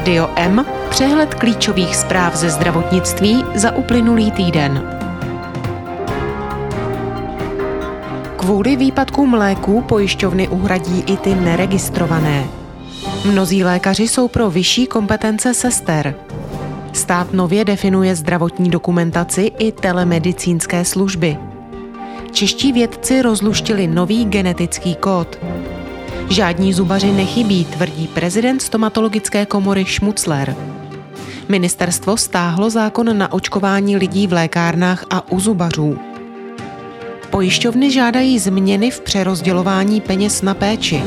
Rádio M, přehled klíčových zpráv ze zdravotnictví za uplynulý týden. Kvůli výpadkům léků pojišťovny uhradí i ty neregistrované. Mnozí lékaři jsou pro vyšší kompetence sester. Stát nově definuje zdravotní dokumentaci i telemedicínské služby. Čeští vědci rozluštili nový genetický kód. Žádní zubaři nechybí, tvrdí prezident stomatologické komory Šmucler. Ministerstvo stáhlo zákon na očkování lidí v lékárnách a u zubařů. Pojišťovny žádají změny v přerozdělování peněz na péči.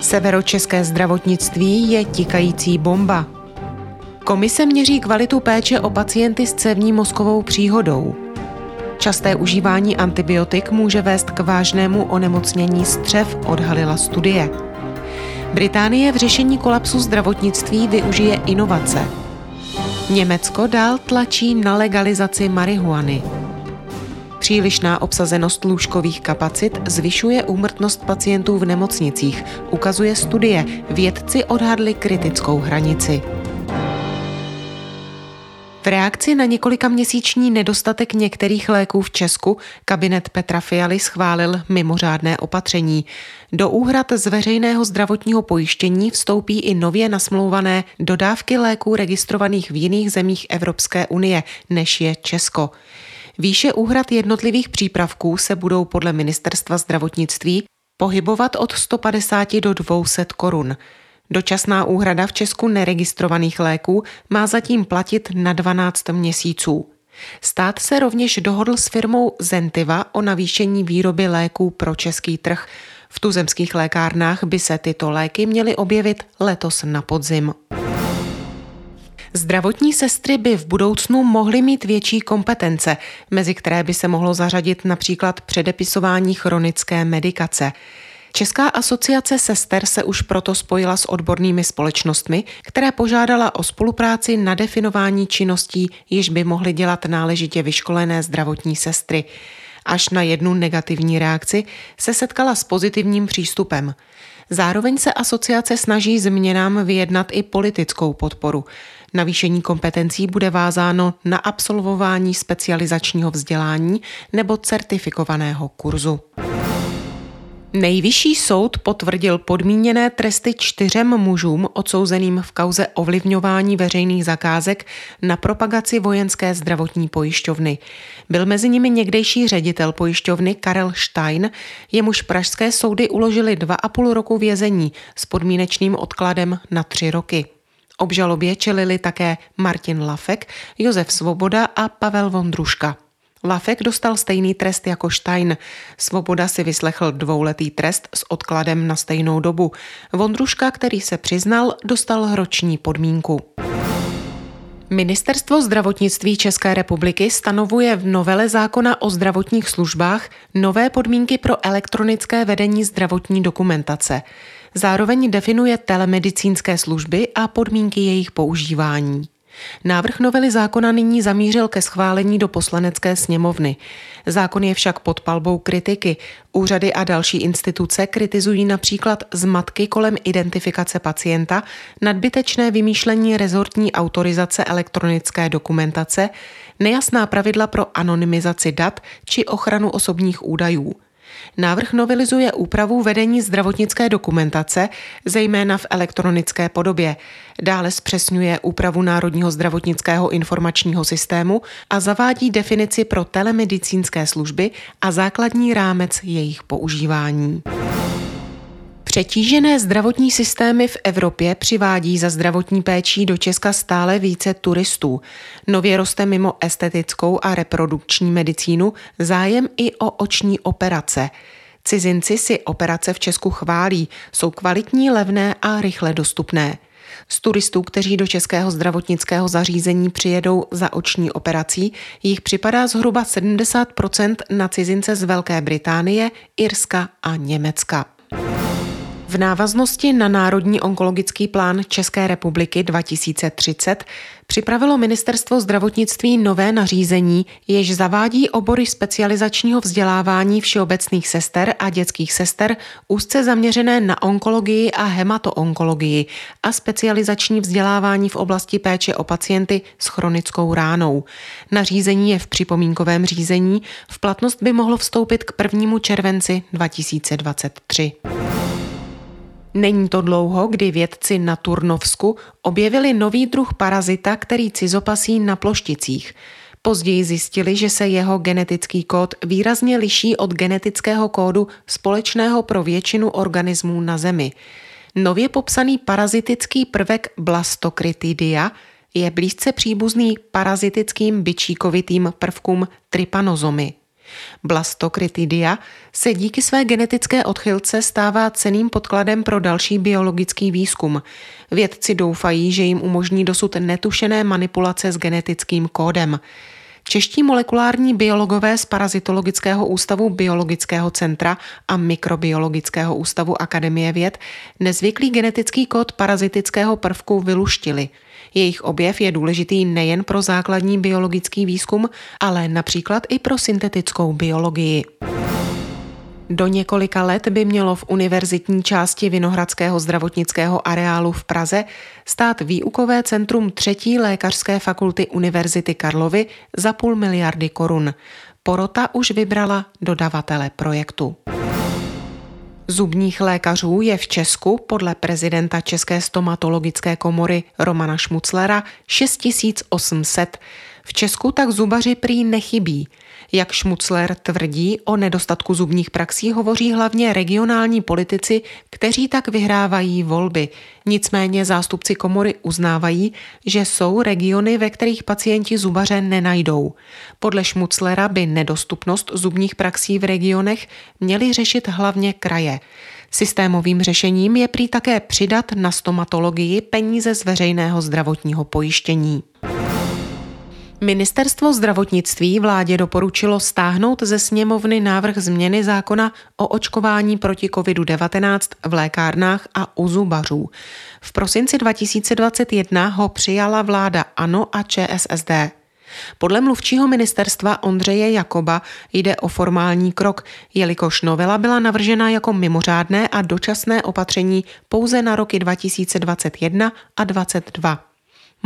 Severočeské zdravotnictví je tikající bomba. Komise měří kvalitu péče o pacienty s cévní mozkovou příhodou. Časté užívání antibiotik může vést k vážnému onemocnění střev, odhalila studie. Británie v řešení kolapsu zdravotnictví využije inovace. Německo dál tlačí na legalizaci marihuany. Přílišná obsazenost lůžkových kapacit zvyšuje úmrtnost pacientů v nemocnicích, ukazuje studie. Vědci odhadli kritickou hranici. V reakci na několika měsíční nedostatek některých léků v Česku kabinet Petra Fialy schválil mimořádné opatření. Do úhrad z veřejného zdravotního pojištění vstoupí i nově nasmlouvané dodávky léků registrovaných v jiných zemích Evropské unie, než je Česko. Výše úhrad jednotlivých přípravků se budou podle ministerstva zdravotnictví pohybovat od 150 do 200 korun. Dočasná úhrada v Česku neregistrovaných léků má zatím platit na 12 měsíců. Stát se rovněž dohodl s firmou Zentiva o navýšení výroby léků pro český trh. V tuzemských lékárnách by se tyto léky měly objevit letos na podzim. Zdravotní sestry by v budoucnu mohly mít větší kompetence, mezi které by se mohlo zařadit například předepisování chronické medikace. Česká asociace sester se už proto spojila s odbornými společnostmi, které požádala o spolupráci na definování činností, již by mohly dělat náležitě vyškolené zdravotní sestry. Až na jednu negativní reakci se setkala s pozitivním přístupem. Zároveň se asociace snaží změnám vyjednat i politickou podporu. Navýšení kompetencí bude vázáno na absolvování specializačního vzdělání nebo certifikovaného kurzu. Nejvyšší soud potvrdil podmíněné tresty čtyřem mužům odsouzeným v kauze ovlivňování veřejných zakázek na propagaci vojenské zdravotní pojišťovny. Byl mezi nimi někdejší ředitel pojišťovny Karel Stein, jemuž pražské soudy uložili dva a půl roku vězení s podmínečným odkladem na tři roky. Obžalobě čelili také Martin Lafek, Josef Svoboda a Pavel Vondruška. Lafek dostal stejný trest jako Stein. Svoboda si vyslechl dvouletý trest s odkladem na stejnou dobu. Vondruška, který se přiznal, dostal roční podmínku. Ministerstvo zdravotnictví České republiky stanovuje v novele zákona o zdravotních službách nové podmínky pro elektronické vedení zdravotní dokumentace. Zároveň definuje telemedicínské služby a podmínky jejich používání. Návrh novely zákona nyní zamířil ke schválení do poslanecké sněmovny. Zákon je však pod palbou kritiky. Úřady a další instituce kritizují například zmatky kolem identifikace pacienta, nadbytečné vymýšlení rezortní autorizace elektronické dokumentace, nejasná pravidla pro anonymizaci dat či ochranu osobních údajů. Návrh novelizuje úpravu vedení zdravotnické dokumentace, zejména v elektronické podobě. Dále zpřesňuje úpravu Národního zdravotnického informačního systému a zavádí definici pro telemedicínské služby a základní rámec jejich používání. Přetížené zdravotní systémy v Evropě přivádí za zdravotní péčí do Česka stále více turistů. Nově roste mimo estetickou a reprodukční medicínu zájem i o oční operace. Cizinci si operace v Česku chválí, jsou kvalitní, levné a rychle dostupné. Z turistů, kteří do českého zdravotnického zařízení přijedou za oční operací, jich připadá zhruba 70 na cizince z Velké Británie, Irska a Německa. V návaznosti na Národní onkologický plán České republiky 2030 připravilo Ministerstvo zdravotnictví nové nařízení, jež zavádí obory specializačního vzdělávání všeobecných sester a dětských sester úzce zaměřené na onkologii a hematoonkologii a specializační vzdělávání v oblasti péče o pacienty s chronickou ránou. Nařízení je v připomínkovém řízení, v platnost by mohlo vstoupit k 1. červenci 2023. Není to dlouho, kdy vědci na Turnovsku objevili nový druh parazita, který cizopasí na plošticích. Později zjistili, že se jeho genetický kód výrazně liší od genetického kódu společného pro většinu organismů na Zemi. Nově popsaný parazitický prvek blastokrytidia je blízce příbuzný parazitickým byčíkovitým prvkům trypanozomy. Blastokrytidia se díky své genetické odchylce stává ceným podkladem pro další biologický výzkum. Vědci doufají, že jim umožní dosud netušené manipulace s genetickým kódem. Čeští molekulární biologové z Parazitologického ústavu Biologického centra a Mikrobiologického ústavu Akademie věd nezvyklý genetický kód parazitického prvku vyluštili – jejich objev je důležitý nejen pro základní biologický výzkum, ale například i pro syntetickou biologii. Do několika let by mělo v univerzitní části Vinohradského zdravotnického areálu v Praze stát výukové centrum třetí lékařské fakulty Univerzity Karlovy za půl miliardy korun. Porota už vybrala dodavatele projektu. Zubních lékařů je v Česku podle prezidenta České stomatologické komory Romana Šmuclera 6800. V Česku tak zubaři prý nechybí. Jak Šmucler tvrdí, o nedostatku zubních praxí hovoří hlavně regionální politici, kteří tak vyhrávají volby. Nicméně zástupci komory uznávají, že jsou regiony, ve kterých pacienti zubaře nenajdou. Podle Šmuclera by nedostupnost zubních praxí v regionech měly řešit hlavně kraje. Systémovým řešením je prý také přidat na stomatologii peníze z veřejného zdravotního pojištění. Ministerstvo zdravotnictví vládě doporučilo stáhnout ze sněmovny návrh změny zákona o očkování proti COVID-19 v lékárnách a u zubařů. V prosinci 2021 ho přijala vláda ANO a ČSSD. Podle mluvčího ministerstva Ondřeje Jakoba jde o formální krok, jelikož novela byla navržena jako mimořádné a dočasné opatření pouze na roky 2021 a 2022.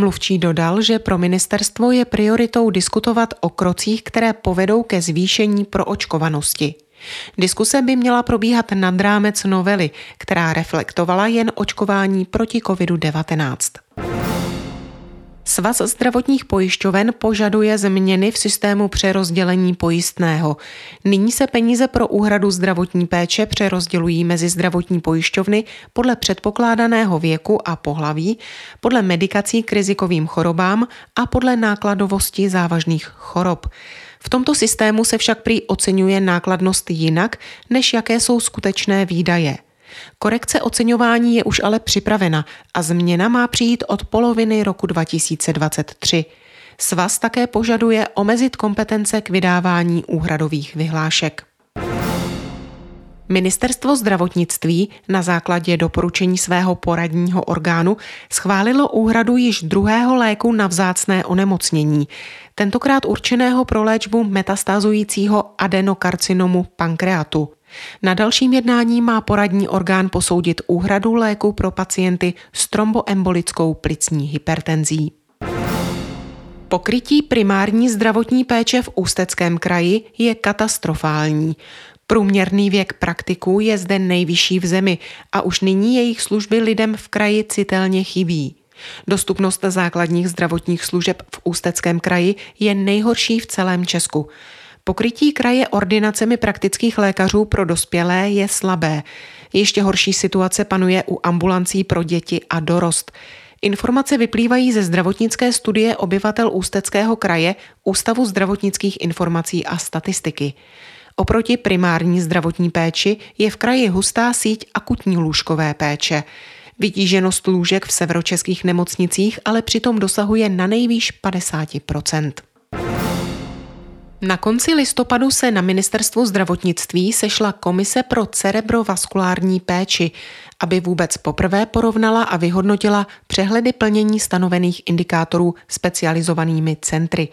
Mluvčí dodal, že pro ministerstvo je prioritou diskutovat o krocích, které povedou ke zvýšení proočkovanosti. Diskuse by měla probíhat nad rámec novely, která reflektovala jen očkování proti COVID-19. Svaz zdravotních pojišťoven požaduje změny v systému přerozdělení pojistného. Nyní se peníze pro úhradu zdravotní péče přerozdělují mezi zdravotní pojišťovny podle předpokládaného věku a pohlaví, podle medikací k rizikovým chorobám a podle nákladovosti závažných chorob. V tomto systému se však prý oceňuje nákladnost jinak, než jaké jsou skutečné výdaje – Korekce oceňování je už ale připravena a změna má přijít od poloviny roku 2023. Svaz také požaduje omezit kompetence k vydávání úhradových vyhlášek. Ministerstvo zdravotnictví na základě doporučení svého poradního orgánu schválilo úhradu již druhého léku na vzácné onemocnění, tentokrát určeného pro léčbu metastázujícího adenokarcinomu pankreatu. Na dalším jednání má poradní orgán posoudit úhradu léku pro pacienty s tromboembolickou plicní hypertenzí. Pokrytí primární zdravotní péče v Ústeckém kraji je katastrofální. Průměrný věk praktiků je zde nejvyšší v zemi a už nyní jejich služby lidem v kraji citelně chybí. Dostupnost základních zdravotních služeb v Ústeckém kraji je nejhorší v celém Česku. Pokrytí kraje ordinacemi praktických lékařů pro dospělé je slabé. Ještě horší situace panuje u ambulancí pro děti a dorost. Informace vyplývají ze zdravotnické studie obyvatel Ústeckého kraje Ústavu zdravotnických informací a statistiky. Oproti primární zdravotní péči je v kraji hustá síť akutní lůžkové péče. Vytíženost lůžek v severočeských nemocnicích ale přitom dosahuje na nejvýš 50 Na konci listopadu se na ministerstvu zdravotnictví sešla Komise pro cerebrovaskulární péči, aby vůbec poprvé porovnala a vyhodnotila přehledy plnění stanovených indikátorů specializovanými centry.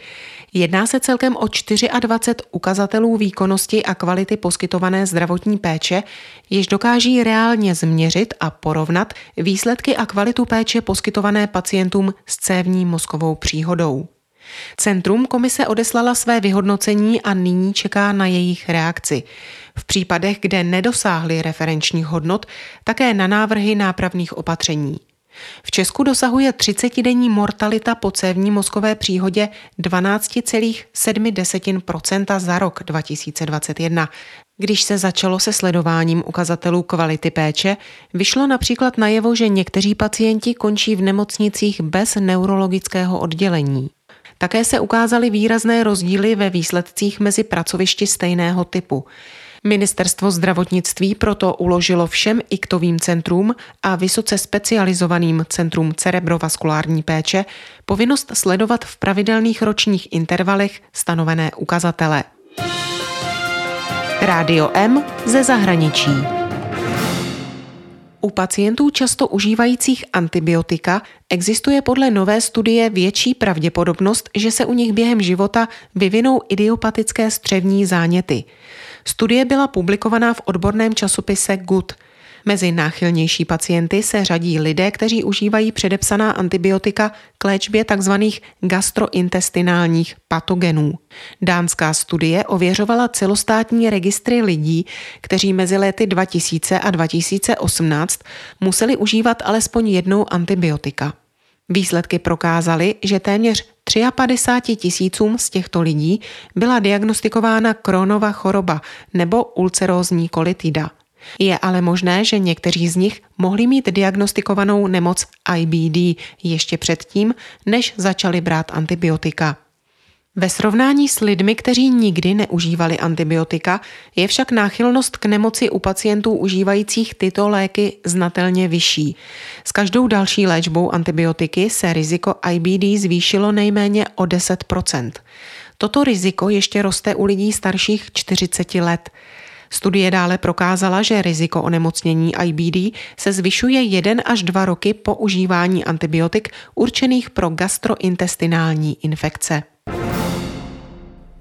Jedná se celkem o 24 ukazatelů výkonnosti a kvality poskytované zdravotní péče, jež dokáží reálně změřit a porovnat výsledky a kvalitu péče poskytované pacientům s cévní mozkovou příhodou. Centrum komise odeslala své vyhodnocení a nyní čeká na jejich reakci. V případech, kde nedosáhly referenčních hodnot, také na návrhy nápravných opatření. V Česku dosahuje 30-denní mortalita po cévní mozkové příhodě 12,7% za rok 2021. Když se začalo se sledováním ukazatelů kvality péče, vyšlo například najevo, že někteří pacienti končí v nemocnicích bez neurologického oddělení. Také se ukázaly výrazné rozdíly ve výsledcích mezi pracovišti stejného typu. Ministerstvo zdravotnictví proto uložilo všem iktovým centrům a vysoce specializovaným centrům cerebrovaskulární péče povinnost sledovat v pravidelných ročních intervalech stanovené ukazatele. Rádio M ze zahraničí. U pacientů často užívajících antibiotika existuje podle nové studie větší pravděpodobnost, že se u nich během života vyvinou idiopatické střevní záněty. Studie byla publikovaná v odborném časopise Good – Mezi náchylnější pacienty se řadí lidé, kteří užívají předepsaná antibiotika k léčbě tzv. gastrointestinálních patogenů. Dánská studie ověřovala celostátní registry lidí, kteří mezi léty 2000 a 2018 museli užívat alespoň jednou antibiotika. Výsledky prokázaly, že téměř 53 tisícům z těchto lidí byla diagnostikována Kronova choroba nebo ulcerózní kolitida. Je ale možné, že někteří z nich mohli mít diagnostikovanou nemoc IBD ještě předtím, než začali brát antibiotika. Ve srovnání s lidmi, kteří nikdy neužívali antibiotika, je však náchylnost k nemoci u pacientů užívajících tyto léky znatelně vyšší. S každou další léčbou antibiotiky se riziko IBD zvýšilo nejméně o 10% Toto riziko ještě roste u lidí starších 40 let. Studie dále prokázala, že riziko onemocnění IBD se zvyšuje 1 až 2 roky po užívání antibiotik určených pro gastrointestinální infekce.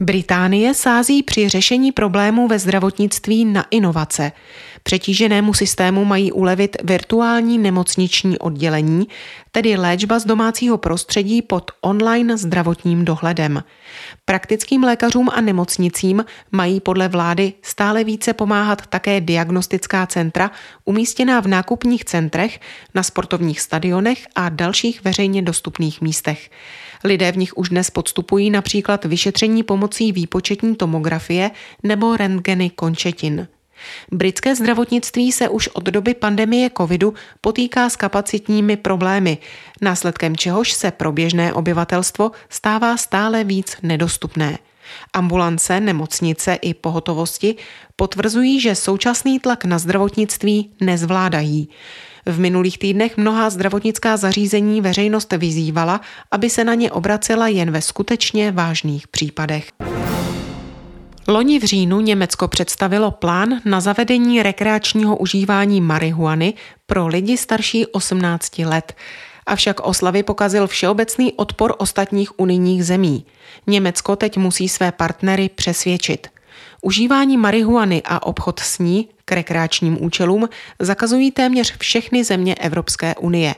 Británie sází při řešení problémů ve zdravotnictví na inovace. Přetíženému systému mají ulevit virtuální nemocniční oddělení, tedy léčba z domácího prostředí pod online zdravotním dohledem. Praktickým lékařům a nemocnicím mají podle vlády stále více pomáhat také diagnostická centra umístěná v nákupních centrech, na sportovních stadionech a dalších veřejně dostupných místech. Lidé v nich už dnes podstupují například vyšetření pomocí výpočetní tomografie nebo rentgeny končetin. Britské zdravotnictví se už od doby pandemie covidu potýká s kapacitními problémy, následkem čehož se pro běžné obyvatelstvo stává stále víc nedostupné. Ambulance, nemocnice i pohotovosti potvrzují, že současný tlak na zdravotnictví nezvládají. V minulých týdnech mnohá zdravotnická zařízení veřejnost vyzývala, aby se na ně obracela jen ve skutečně vážných případech. Loni v říjnu Německo představilo plán na zavedení rekreačního užívání marihuany pro lidi starší 18 let. Avšak oslavy pokazil všeobecný odpor ostatních unijních zemí. Německo teď musí své partnery přesvědčit. Užívání marihuany a obchod s ní k rekreačním účelům zakazují téměř všechny země Evropské unie.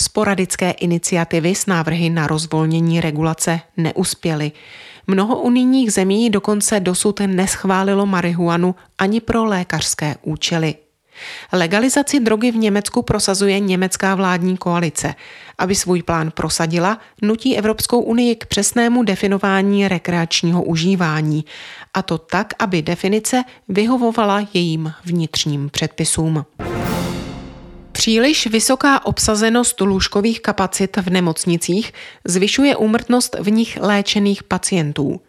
Sporadické iniciativy s návrhy na rozvolnění regulace neuspěly. Mnoho unijních zemí dokonce dosud neschválilo marihuanu ani pro lékařské účely. Legalizaci drogy v Německu prosazuje německá vládní koalice. Aby svůj plán prosadila, nutí Evropskou unii k přesnému definování rekreačního užívání, a to tak, aby definice vyhovovala jejím vnitřním předpisům. Příliš vysoká obsazenost lůžkových kapacit v nemocnicích zvyšuje úmrtnost v nich léčených pacientů.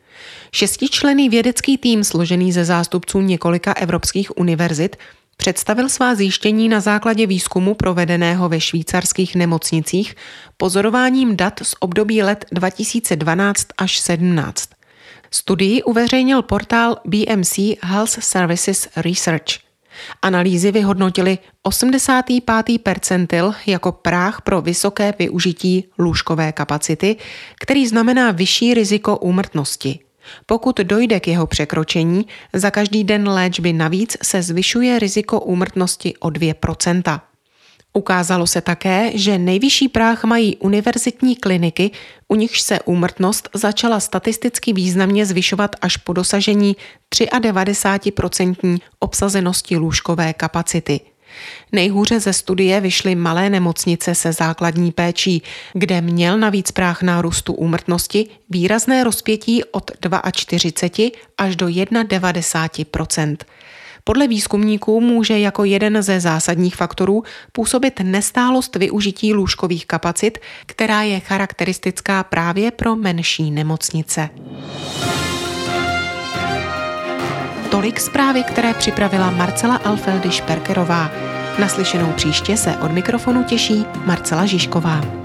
Šestičlený vědecký tým složený ze zástupců několika evropských univerzit představil svá zjištění na základě výzkumu provedeného ve švýcarských nemocnicích pozorováním dat z období let 2012 až 17. Studii uveřejnil portál BMC Health Services Research. Analýzy vyhodnotily 85. percentil jako práh pro vysoké využití lůžkové kapacity, který znamená vyšší riziko úmrtnosti. Pokud dojde k jeho překročení, za každý den léčby navíc se zvyšuje riziko úmrtnosti o 2 Ukázalo se také, že nejvyšší práh mají univerzitní kliniky, u nichž se úmrtnost začala statisticky významně zvyšovat až po dosažení 93% obsazenosti lůžkové kapacity. Nejhůře ze studie vyšly malé nemocnice se základní péčí, kde měl navíc práh nárůstu úmrtnosti výrazné rozpětí od 42 až do 91 podle výzkumníků může jako jeden ze zásadních faktorů působit nestálost využití lůžkových kapacit, která je charakteristická právě pro menší nemocnice. Tolik zprávy, které připravila Marcela Alfeldy Šperkerová. Naslyšenou příště se od mikrofonu těší Marcela Žižková.